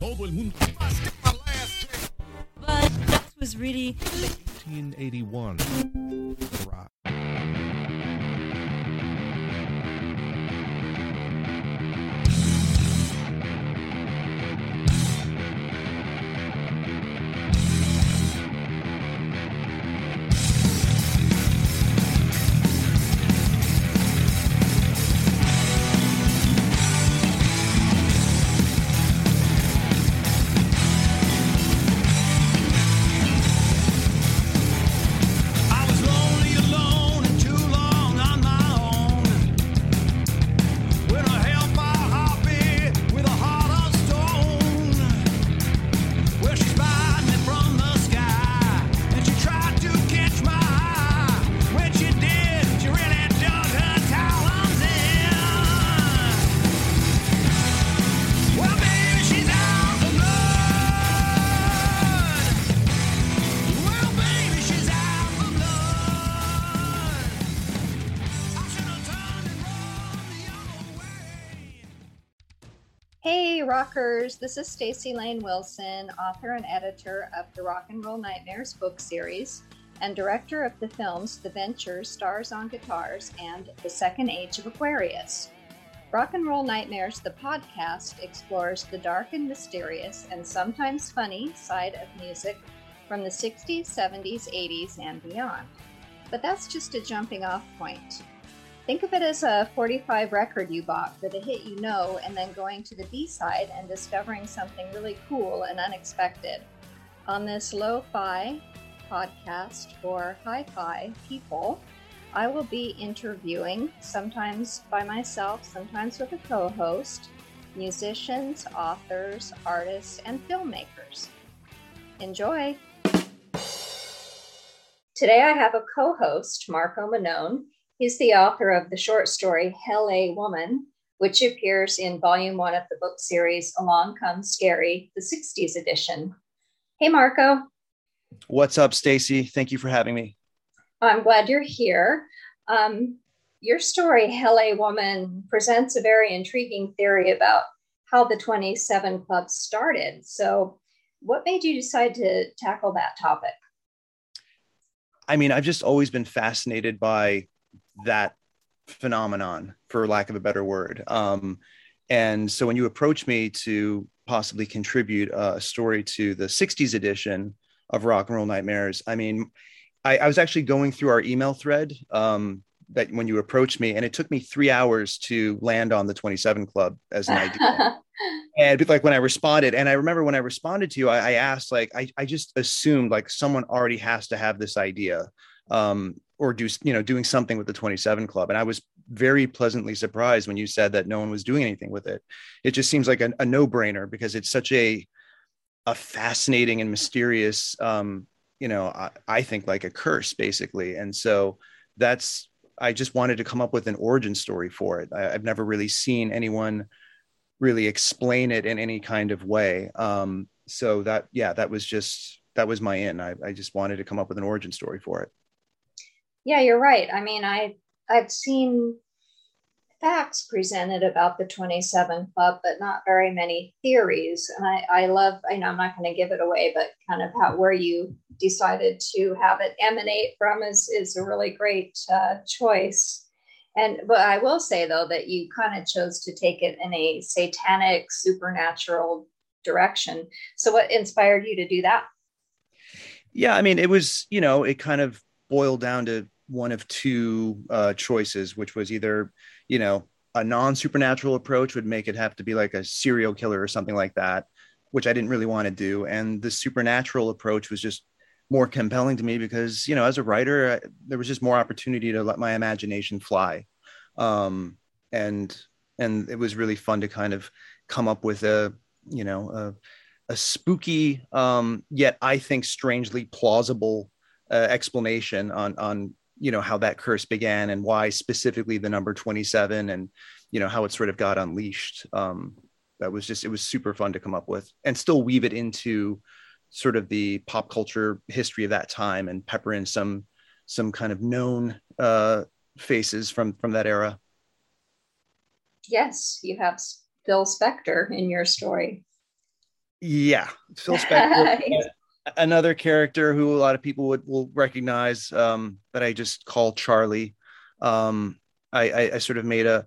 Todo el mundo. But that was really 1981. Rock. Rockers! This is Staci Layne Wilson, author and editor of the Rock and Roll Nightmares book series, and director of the films The Venture, Stars on Guitars, and The Second Age of Aquarius. Rock and Roll Nightmares, the podcast, explores the dark and mysterious and sometimes funny side of music from the 60s, 70s, 80s, and beyond. But that's just a jumping off point. Think of it as a 45 record you bought for the hit you know, and then going to the B side and discovering something really cool and unexpected. On this lo fi podcast for hi fi people, I will be interviewing, sometimes by myself, sometimes with a co host, musicians, authors, artists, and filmmakers. Enjoy! Today I have a co host, Marco Mannone. He's the author of the short story Hell A Woman, which appears in volume one of the book series Along Comes Scary, the 60s edition. Hey, Marco. What's up, Staci? Thank you for having me. I'm glad you're here. Um, your story, Hell A Woman, presents a very intriguing theory about how the 27 Club started. So, what made you decide to tackle that topic? I mean, I've just always been fascinated by that phenomenon, for lack of a better word. Um, and so when you approach me to possibly contribute a story to the 60s edition of Rock and Roll Nightmares, I mean, I, I was actually going through our email thread um, that when you approached me, and it took me three hours to land on the 27 Club as an idea. and like when I responded, and I remember when I responded to you, I, I asked, like, I, I just assumed like someone already has to have this idea um, or do, you know, doing something with the 27 Club. And I was very pleasantly surprised when you said that no one was doing anything with it. It just seems like a, a no brainer because it's such a, a fascinating and mysterious, um, you know, I, I think like a curse basically. And so that's, I just wanted to come up with an origin story for it. I, I've never really seen anyone really explain it in any kind of way. Um, so that, yeah, that was just, that was my in. I, I just wanted to come up with an origin story for it. Yeah, you're right. I mean, I I've seen facts presented about the 27 Club, but not very many theories. And I, I love, I know I'm not going to give it away, but kind of how where you decided to have it emanate from is is a really great uh, choice. And but I will say though that you kind of chose to take it in a satanic, supernatural direction. So what inspired you to do that? Yeah, I mean, it was, you know, it kind of boiled down to one of two uh, choices, which was either, you know, a non supernatural approach would make it have to be like a serial killer or something like that, which I didn't really want to do. And the supernatural approach was just more compelling to me because, you know, as a writer, I, there was just more opportunity to let my imagination fly. Um, and, and it was really fun to kind of come up with a, you know, a, a spooky, um, yet I think strangely plausible uh, explanation on on you know how that curse began and why specifically the number 27 and you know how it sort of got unleashed um that was just it was super fun to come up with and still weave it into sort of the pop culture history of that time and pepper in some some kind of known uh faces from from that era Yes, you have Phil Spector in your story. Yeah, Phil Spector. another character who a lot of people would will recognize um, that I just call Charlie. Um, I, I, I sort of made a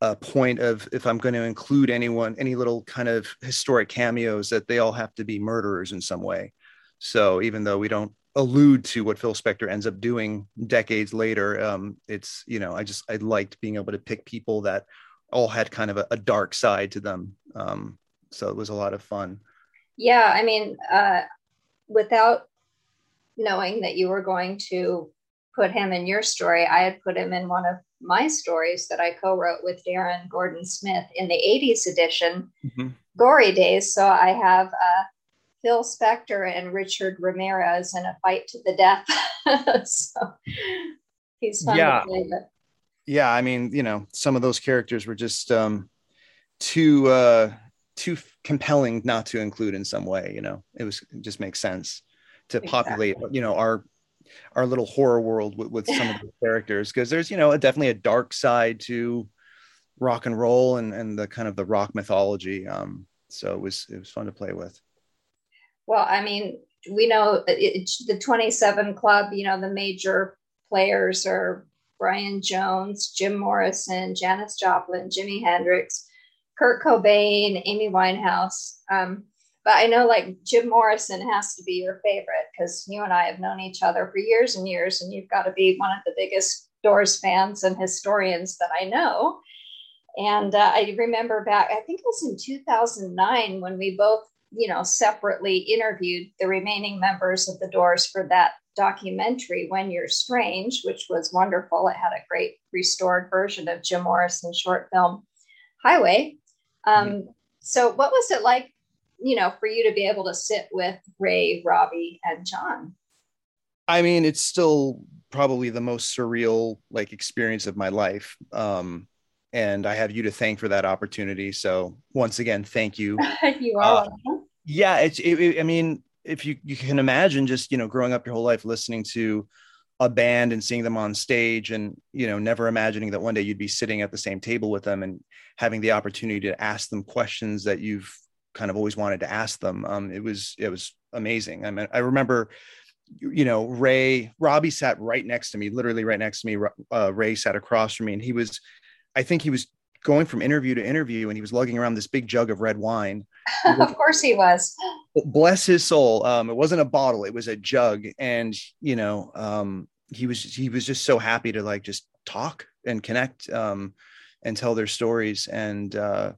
a point of if I'm going to include anyone, any little kind of historic cameos, that they all have to be murderers in some way. So even though we don't allude to what Phil Spector ends up doing decades later, um, it's you know I just I liked being able to pick people that all had kind of a, a dark side to them. Um, so it was a lot of fun. Yeah, I mean, uh, without knowing that you were going to put him in your story, I had put him in one of my stories that I co-wrote with Darren Gordon Smith in the 80s edition, mm-hmm. Gory Days. So I have uh, Phil Spector and Richard Ramirez in a fight to the death. so he's fun yeah. to play with. Yeah, I mean, you know, some of those characters were just um, too uh, too compelling not to include in some way. You know, it was it just makes sense to exactly. populate, you know, our our little horror world with, with some of the characters because there's you know a, definitely a dark side to rock and roll and and the kind of the rock mythology um so it was it was fun to play with well i mean we know it, the 27 club you know the major players are brian jones jim morrison janis joplin jimi hendrix kurt cobain amy winehouse um, but I know like Jim Morrison has to be your favorite because you and I have known each other for years and years, and you've got to be one of the biggest Doors fans and historians that I know. And uh, I remember back, I think it was in 2009 when we both, you know, separately interviewed the remaining members of the Doors for that documentary, When You're Strange, which was wonderful. It had a great restored version of Jim Morrison's short film, Highway. Um, mm-hmm. So, what was it like you know, for you to be able to sit with Ray, Robbie, and John? I mean, it's still probably the most surreal like experience of my life. Um, and I have you to thank for that opportunity. So once again, thank you. you are. Uh, yeah, it's. It, it, I mean, if you you can imagine, just you know, growing up your whole life listening to a band and seeing them on stage, and you know, never imagining that one day you'd be sitting at the same table with them and having the opportunity to ask them questions that you've kind of always wanted to ask them. Um, it was it was amazing. I mean, I remember, you know, Ray Robbie sat right next to me, literally right next to me. Uh, Ray sat across from me, and he was, I think he was going from interview to interview, and he was lugging around this big jug of red wine. of course, he was. Bless his soul. Um, it wasn't a bottle; it was a jug, and you know, um, he was he was just so happy to like just talk and connect um, and tell their stories and. Uh,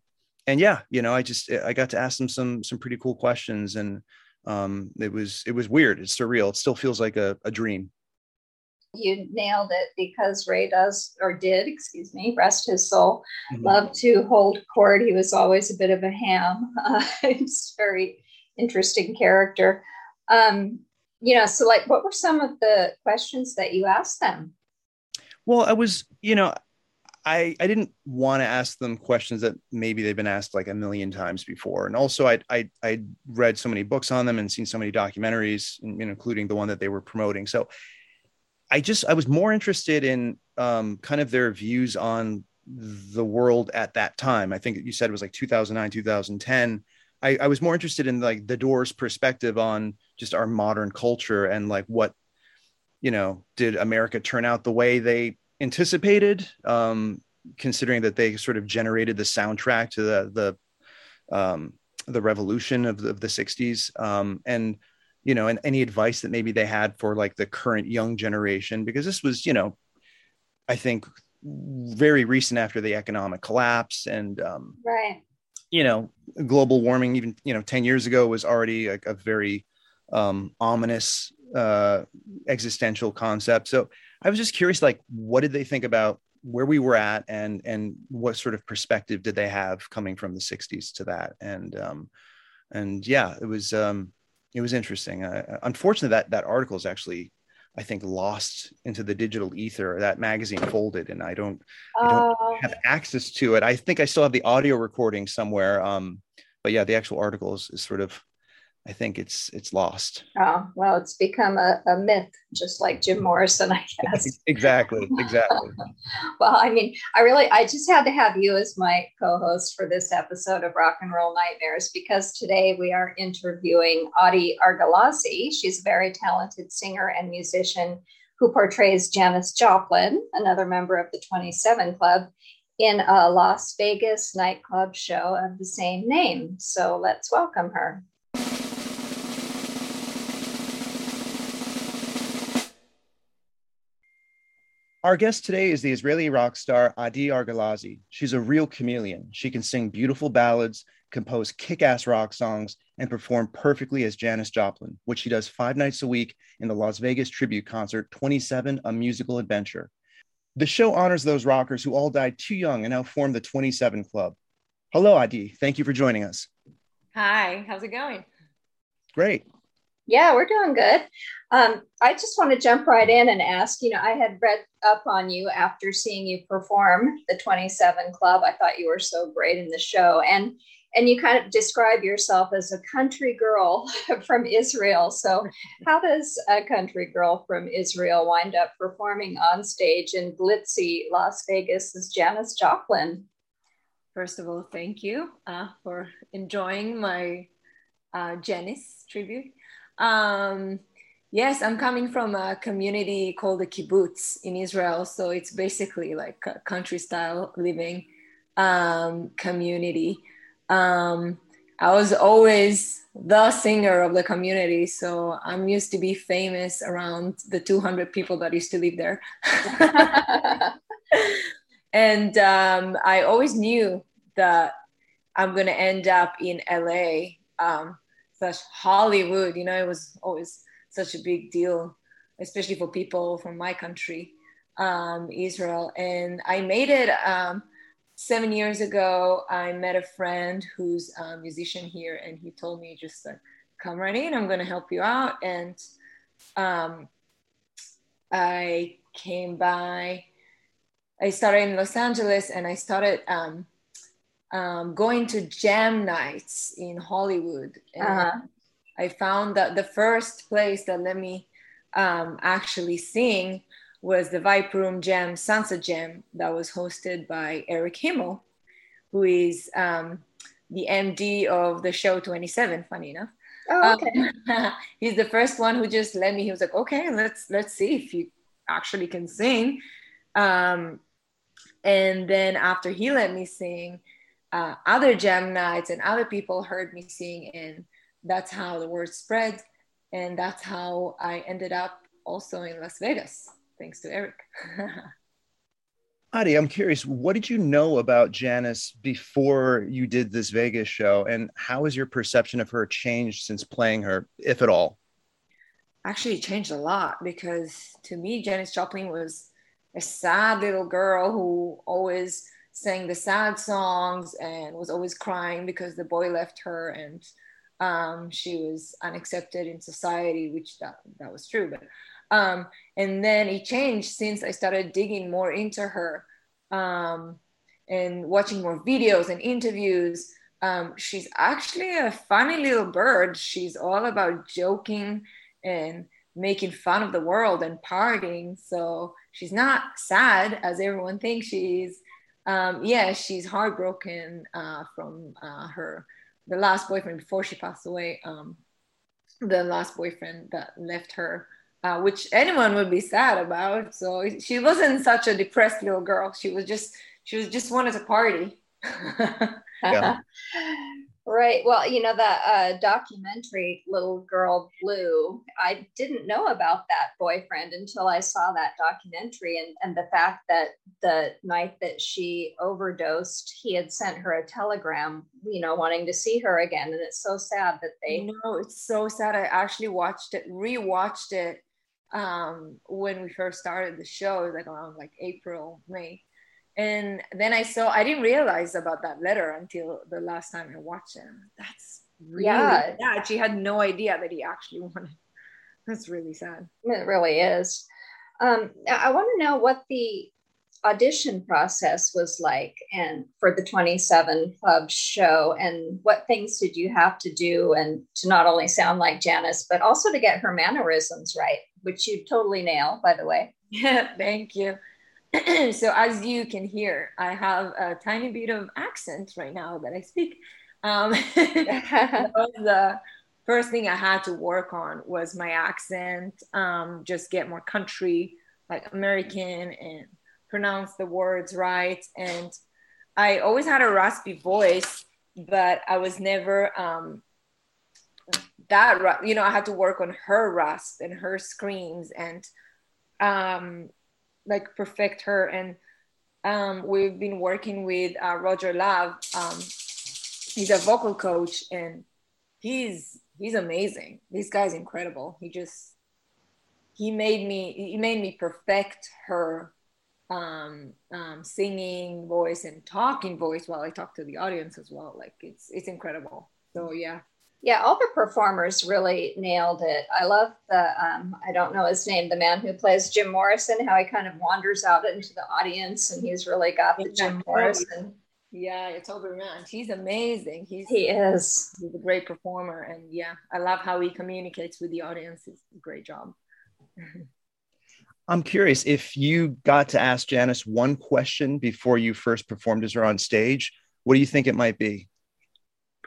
and yeah, you know, I just I got to ask them some some pretty cool questions, and um, it was it was weird. It's surreal. It still feels like a, a dream. You nailed it because Ray does or did, excuse me, rest his soul, mm-hmm. love to hold court. He was always a bit of a ham. Uh, it's very interesting character. Um, you know, so like, what were some of the questions that you asked them? Well, I was, you know, I, I didn't want to ask them questions that maybe they've been asked like a million times before. And also I, I, I read so many books on them and seen so many documentaries, including the one that they were promoting. So I just, I was more interested in um, kind of their views on the world at that time. I think you said it was like 2009, 2010. I, I was more interested in like the doors perspective on just our modern culture and like what, you know, did America turn out the way they anticipated, um, considering that they sort of generated the soundtrack to the the um, the revolution of the, of the 60s um, and you know and any advice that maybe they had for like the current young generation because this was you know i think very recent after the economic collapse and um, right you know global warming even you know 10 years ago was already a, a very um, ominous uh, existential concept so I was just curious, like, what did they think about where we were at, and and what sort of perspective did they have coming from the '60s to that? And um, and yeah, it was um, it was interesting. Uh, unfortunately, that that article is actually I think lost into the digital ether. That magazine folded, and I don't, I don't uh, have access to it. I think I still have the audio recording somewhere. Um, but yeah, the actual article is, is sort of I think it's it's lost. Oh, well, it's become a, a myth, just like Jim Morrison, I guess. exactly, exactly. well, I mean, I really, I just had to have you as my co host for this episode of Rock and Roll Nightmares because today we are interviewing Adi Argelazi. She's a very talented singer and musician who portrays Janis Joplin, another member of the 27 Club, in a Las Vegas nightclub show of the same name. So let's welcome her. Our guest today is the Israeli rock star Adi Argelazi. She's a real chameleon. She can sing beautiful ballads, compose kick ass rock songs, and perform perfectly as Janis Joplin, which she does five nights a week in the Las Vegas tribute concert 27 A Musical Adventure. The show honors those rockers who all died too young and now form the 27 Club. Hello, Adi. Thank you for joining us. Hi, how's it going? Great. Yeah, we're doing good. Um, I just want to jump right in and ask you know, I had read up on you after seeing you perform the 27 Club. I thought you were so great in the show. And and you kind of describe yourself as a country girl from Israel. So, how does a country girl from Israel wind up performing on stage in glitzy Las Vegas as Janis Joplin? First of all, thank you uh, for enjoying my uh, Janis tribute. Um, yes, I'm coming from a community called the kibbutz in Israel. So it's basically like a country style living um, community. Um, I was always the singer of the community. So I'm used to be famous around the 200 people that used to live there. and um, I always knew that I'm going to end up in LA. Um, such Hollywood, you know, it was always such a big deal, especially for people from my country, um, Israel. And I made it um, seven years ago. I met a friend who's a musician here, and he told me just like, come right in, I'm going to help you out. And um, I came by. I started in Los Angeles, and I started um, um, going to jam nights in Hollywood. And uh-huh. I found that the first place that let me um, actually sing was the Viper Room Jam Sunset Jam that was hosted by Eric Himmel, who is um, the MD of the show 27, funny enough. Oh, okay. Um, he's the first one who just let me. He was like, "Okay, let's let's see if you actually can sing." Um, and then after he let me sing, uh, other jam nights and other people heard me sing and that's how the word spread and that's how i ended up also in las vegas thanks to eric Adi, I'm curious, what did you know about Janis before you did this Vegas show? And how has your perception of her changed since playing her, if at all? Actually, changed a lot because to me, Janis Joplin was a sad little girl who always sang the sad songs and was always crying because the boy left her and um, she was unaccepted in society, which that, that was true. But um, and then it changed since I started digging more into her um, and watching more videos and interviews. Um, she's actually a funny little bird. She's all about joking and making fun of the world and partying. So she's not sad as everyone thinks she is um, yeah, she's heartbroken uh, from uh, her the last boyfriend before she passed away. Um, the last boyfriend that left her, uh, which anyone would be sad about. So she wasn't such a depressed little girl. She was just she was just wanted to party. yeah. Right. Well, you know, that uh, documentary Little Girl Blue, I didn't know about that boyfriend until I saw that documentary and, and the fact that the night that she overdosed, he had sent her a telegram, you know, wanting to see her again. And it's so sad that they. No, it's so sad. I actually watched it, rewatched it um, when we first started the show, like around like April, May and then I saw I didn't realize about that letter until the last time I watched it. That's really yeah. sad. She had no idea that he actually wanted. That's really sad. It really is. Um, I want to know what the audition process was like and for the 27 club show and what things did you have to do and to not only sound like Janis but also to get her mannerisms right which you totally nail by the way Yeah, thank you. so as you can hear, I have a tiny bit of accent right now that I speak. Um, the first thing I had to work on was my accent, um, just get more country, like American, and pronounce the words right. And I always had a raspy voice, but I was never um, that. You know, I had to work on her rasp and her screams and um, like perfect her. And um, we've been working with uh, Roger Love. Um, he's a vocal coach, and he's he's amazing. This guy's incredible. He just he made me he made me perfect her um, um, singing voice and talking voice while I talk to the audience as well. Like it's it's incredible. So yeah. Yeah, all the performers really nailed it. I love the um, I don't know his name, the man who plays Jim Morrison, how he kind of wanders out into the audience and he's really got the Jim Morrison. Yeah, it's Toby Rand. He's amazing. He's He is. he's a great performer and yeah, I love how he communicates with the audience. It's a great job. I'm curious if you got to ask Janis one question before you first performed as her on stage, what do you think it might be?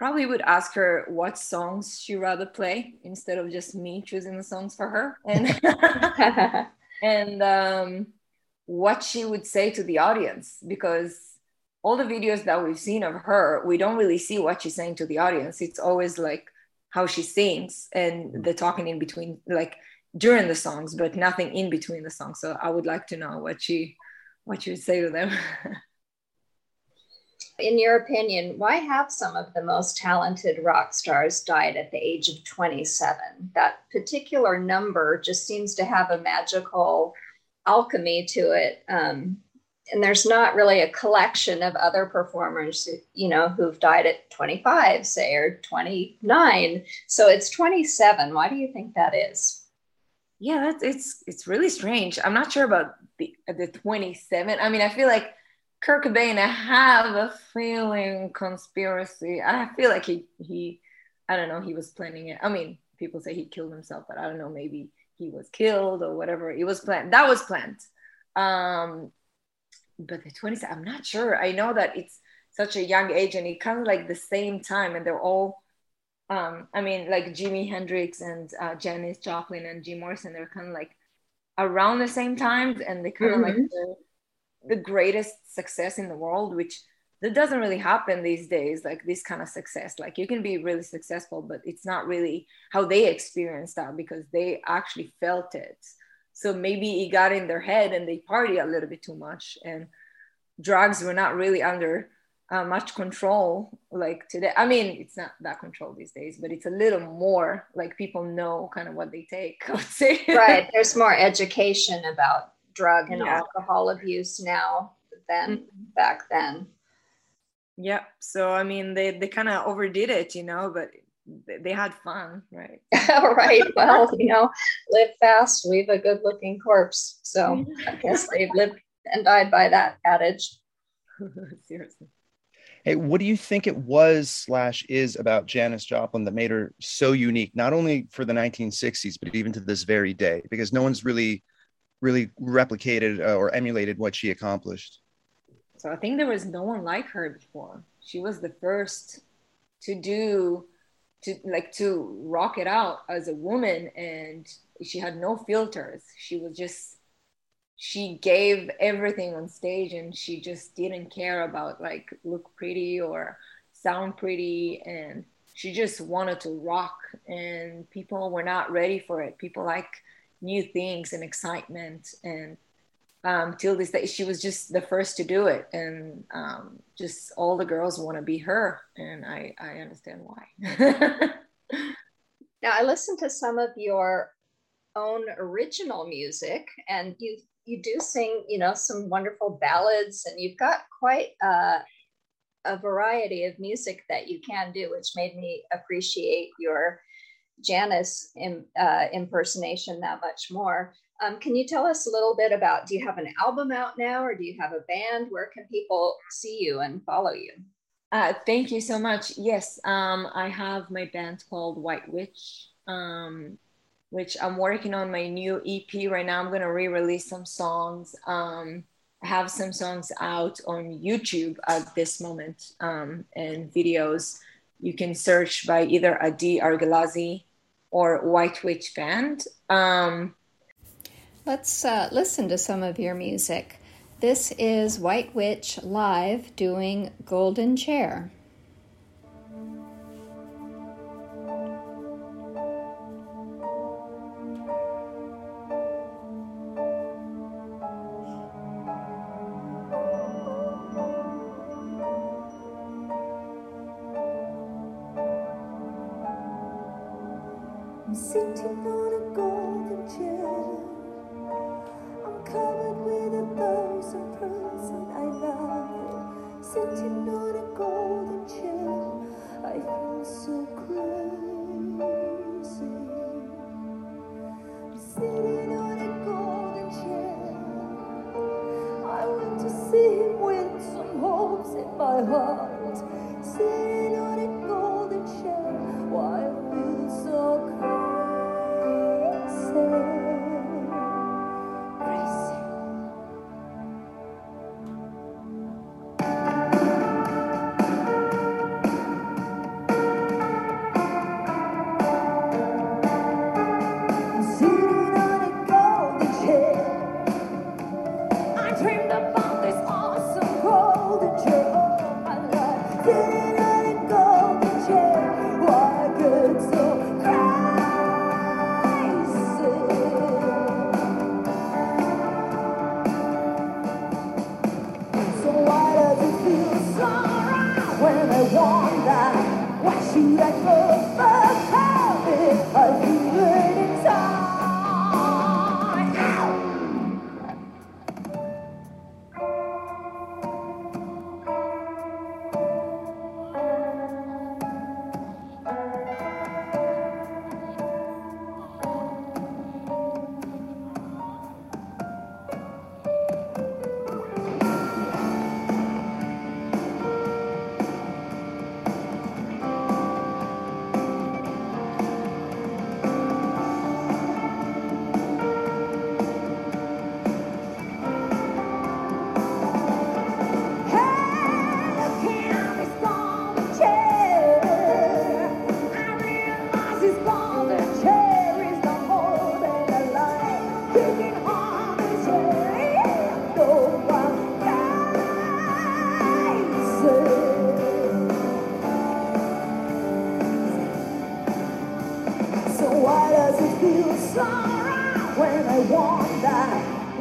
Probably would ask her what songs she rather play instead of just me choosing the songs for her. And and um, what she would say to the audience because all the videos that we've seen of her we don't really see what she's saying to the audience. It's always like how she sings and the talking in between like during the songs but nothing in between the songs. So i would like to know what she what she would say to them In your opinion, why have some of the most talented rock stars died at the age of 27? That particular number just seems to have a magical alchemy to it. Um, and there's not really a collection of other performers, you know, who've died at 25, say, or 29. So it's 27. Why do you think that is? yeah that's it's it's really strange i'm not sure about the the 27 i mean i feel like Kurt Cobain, I have a feeling conspiracy. I feel like he he I don't know, he was planning it. I mean, people say he killed himself, but I don't know, maybe he was killed or whatever. It was planned. That was planned. Um but the 20s, I'm not sure. I know that it's such a young age and it kind of like the same time and they're all um I mean like Jimi Hendrix and uh, Janis Joplin and Jim Morrison, they're kind of like around the same times and they kind of like Mhm. The, greatest success in the world, which that doesn't really happen these days, like this kind of success. Like you can be really successful, but it's not really how they experienced that because they actually felt it. So maybe it got in their head and they party a little bit too much and drugs were not really under uh, much control like today. I mean, it's not that control these days, but it's a little more like people know kind of what they take. I would say. right. There's more education about drug and Yeah. alcohol abuse now than mm-hmm. back then. Yeah. So I mean, they they kind of overdid it, you know, but they, they had fun, right? right. Well, you know, live fast, leave a good looking corpse. So I guess they've lived and died by that adage. Seriously. Hey, what do you think it was slash is about Janis Joplin that made her so unique, not only for the 1960s, but even to this very day? Because no one's really, really replicated uh, or emulated what she accomplished. So I think there was no one like her before. She was the first to do to like to rock it out as a woman and she had no filters. She was just she gave everything on stage and she just didn't care about like look pretty or sound pretty and she just wanted to rock and people were not ready for it. People like new things and excitement and um, till this day, she was just the first to do it, and um, just all the girls want to be her, and I I understand why. Now, I listened to some of your own original music, and you you do sing, you know, some wonderful ballads, and you've got quite a, a variety of music that you can do, which made me appreciate your Janis uh, impersonation that much more. Um, can you tell us a little bit about? Do you have an album out now, or do you have a band? Where can people see you and follow you? Uh, thank you so much. Yes, um, I have my band called White Witch, um, which I'm working on my new EP right now. I'm going to re release some songs. Um, I have some songs out on YouTube at this moment um, and videos. You can search by either Adi Argelazi or White Witch Band. Um, Let's uh, listen to some of your music. This is White Witch live doing Golden Chair. I'm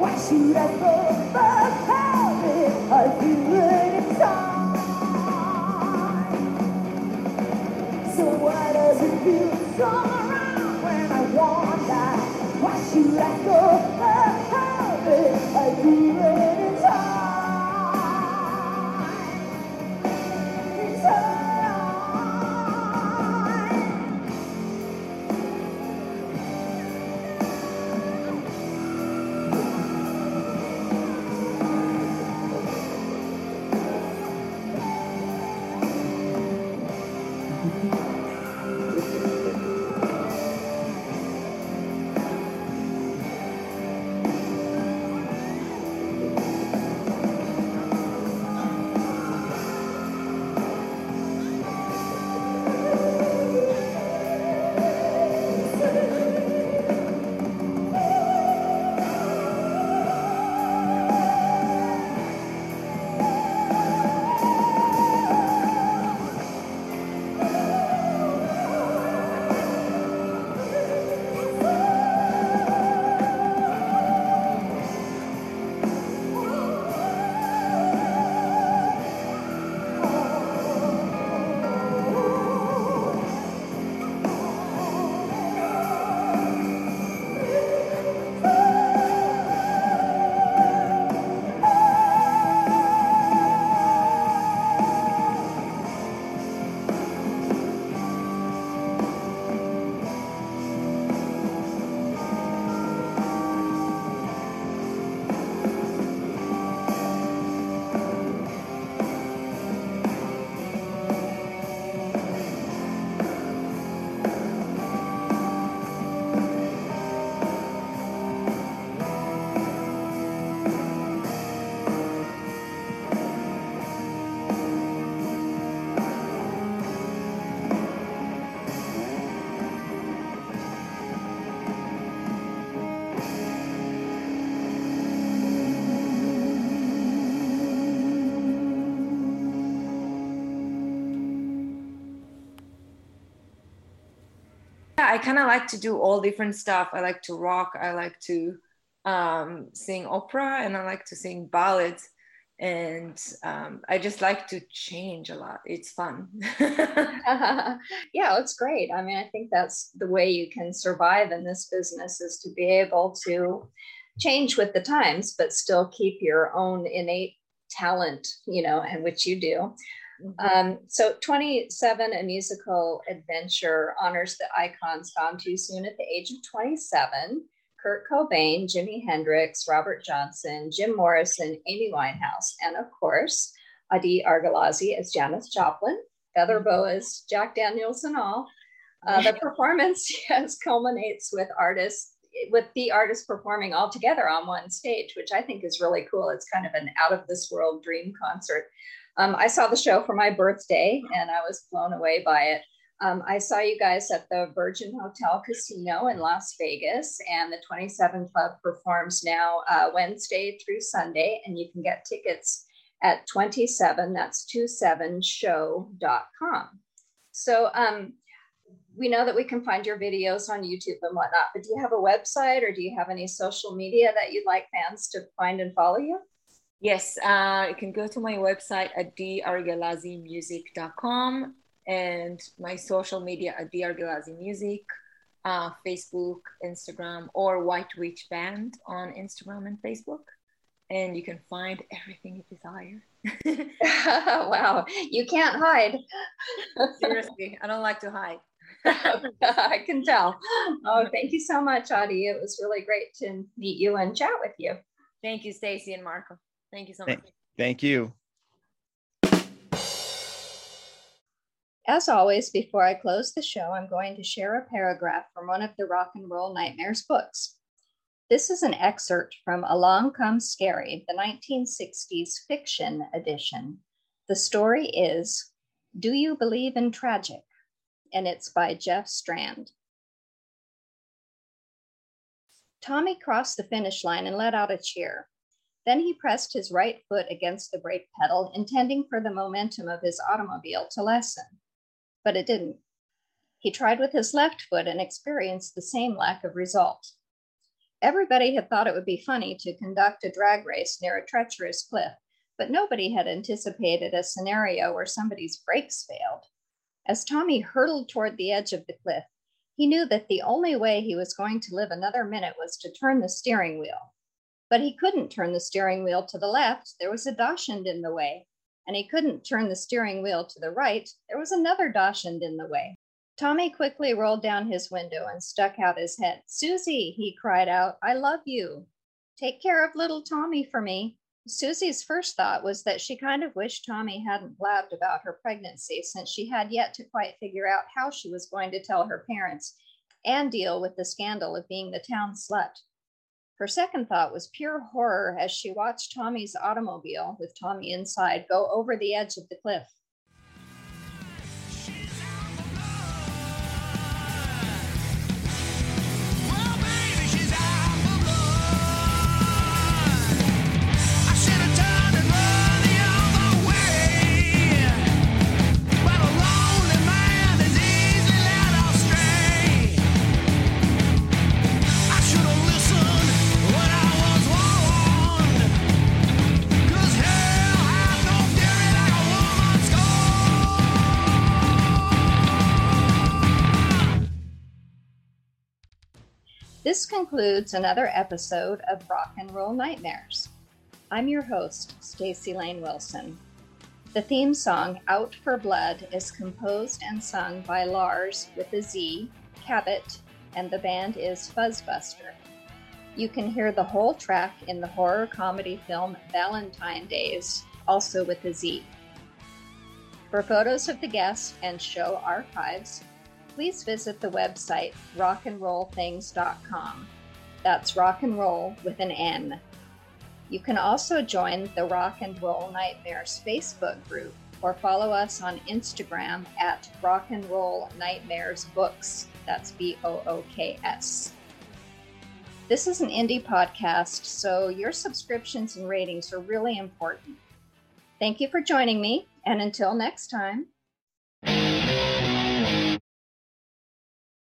why should I go back? How did I feel it inside? So why does it feel so kind of like to do all different stuff. I like to rock. I like to um, sing opera, and I like to sing ballads. And um, I just like to change a lot. It's fun. yeah, it's great. I mean, I think that's the way you can survive in this business is to be able to change with the times, but still keep your own innate talent, you know, and which you do. Um, so 27, a musical adventure, honors the icons gone too soon at the age of 27. Kurt Cobain, Jimi Hendrix, Robert Johnson, Jim Morrison, Amy Winehouse, and of course, Adi Argelazi as Janis Joplin, Feather Boas, Jack Daniels, and all. Uh, the performance yes, culminates with artists with the artists performing all together on one stage, which I think is really cool. It's kind of an out of this world dream concert. Um, I saw the show for my birthday and I was blown away by it. Um, I saw you guys at the Virgin Hotel Casino in Las Vegas, and the 27 Club performs now uh, Wednesday through Sunday, and you can get tickets at 27, that's 27show.com. So um, we know that we can find your videos on YouTube and whatnot, but do you have a website or do you have any social media that you'd like fans to find and follow you? Yes, uh, you can go to my website at adiargelazimusic.com and my social media at Adi Argelazi Music, uh, Facebook, Instagram, or White Witch Band on Instagram and Facebook. And you can find everything you desire. wow, you can't hide. Seriously, I don't like to hide. I can tell. Oh, thank you so much, Adi. It was really great to meet you and chat with you. Thank you, Staci and Marco. Thank you so Thank, much. thank you. As always, before I close the show, I'm going to share a paragraph from one of the Rock and Roll Nightmares books. This is an excerpt from Along Comes Scary, the 1960s fiction edition. The story is Do You Believe in Tragic? And it's by Jeff Strand. Tommy crossed the finish line and let out a cheer. Then he pressed his right foot against the brake pedal, intending for the momentum of his automobile to lessen. But it didn't. He tried with his left foot and experienced the same lack of result. Everybody had thought it would be funny to conduct a drag race near a treacherous cliff, but nobody had anticipated a scenario where somebody's brakes failed. As Tommy hurtled toward the edge of the cliff, he knew that the only way he was going to live another minute was to turn the steering wheel. But he couldn't turn the steering wheel to the left, there was a Dachshund in the way. And he couldn't turn the steering wheel to the right, there was another Dachshund in the way. Tommy quickly rolled down his window and stuck out his head. Susie, he cried out, I love you. Take care of little Tommy for me. Susie's first thought was that she kind of wished Tommy hadn't blabbed about her pregnancy since she had yet to quite figure out how she was going to tell her parents and deal with the scandal of being the town slut. Her second thought was pure horror as she watched Tommy's automobile, with Tommy inside, go over the edge of the cliff. Concludes another episode of Rock and Roll Nightmares. I'm your host, Staci Layne Wilson. The theme song Out for Blood is composed and sung by Lars with a Z, Cabot, and the band is Fuzzbuster. You can hear the whole track in the horror comedy film Valentine Days, also with a Z. For photos of the guests and show archives, please visit the website rockandrollthings.com. That's rock and roll with an N. You can also join the Rock and Roll Nightmares Facebook group or follow us on Instagram at Rock and Roll Nightmares Books. That's B O O K S. This is an indie podcast, so your subscriptions and ratings are really important. Thank you for joining me, and until next time.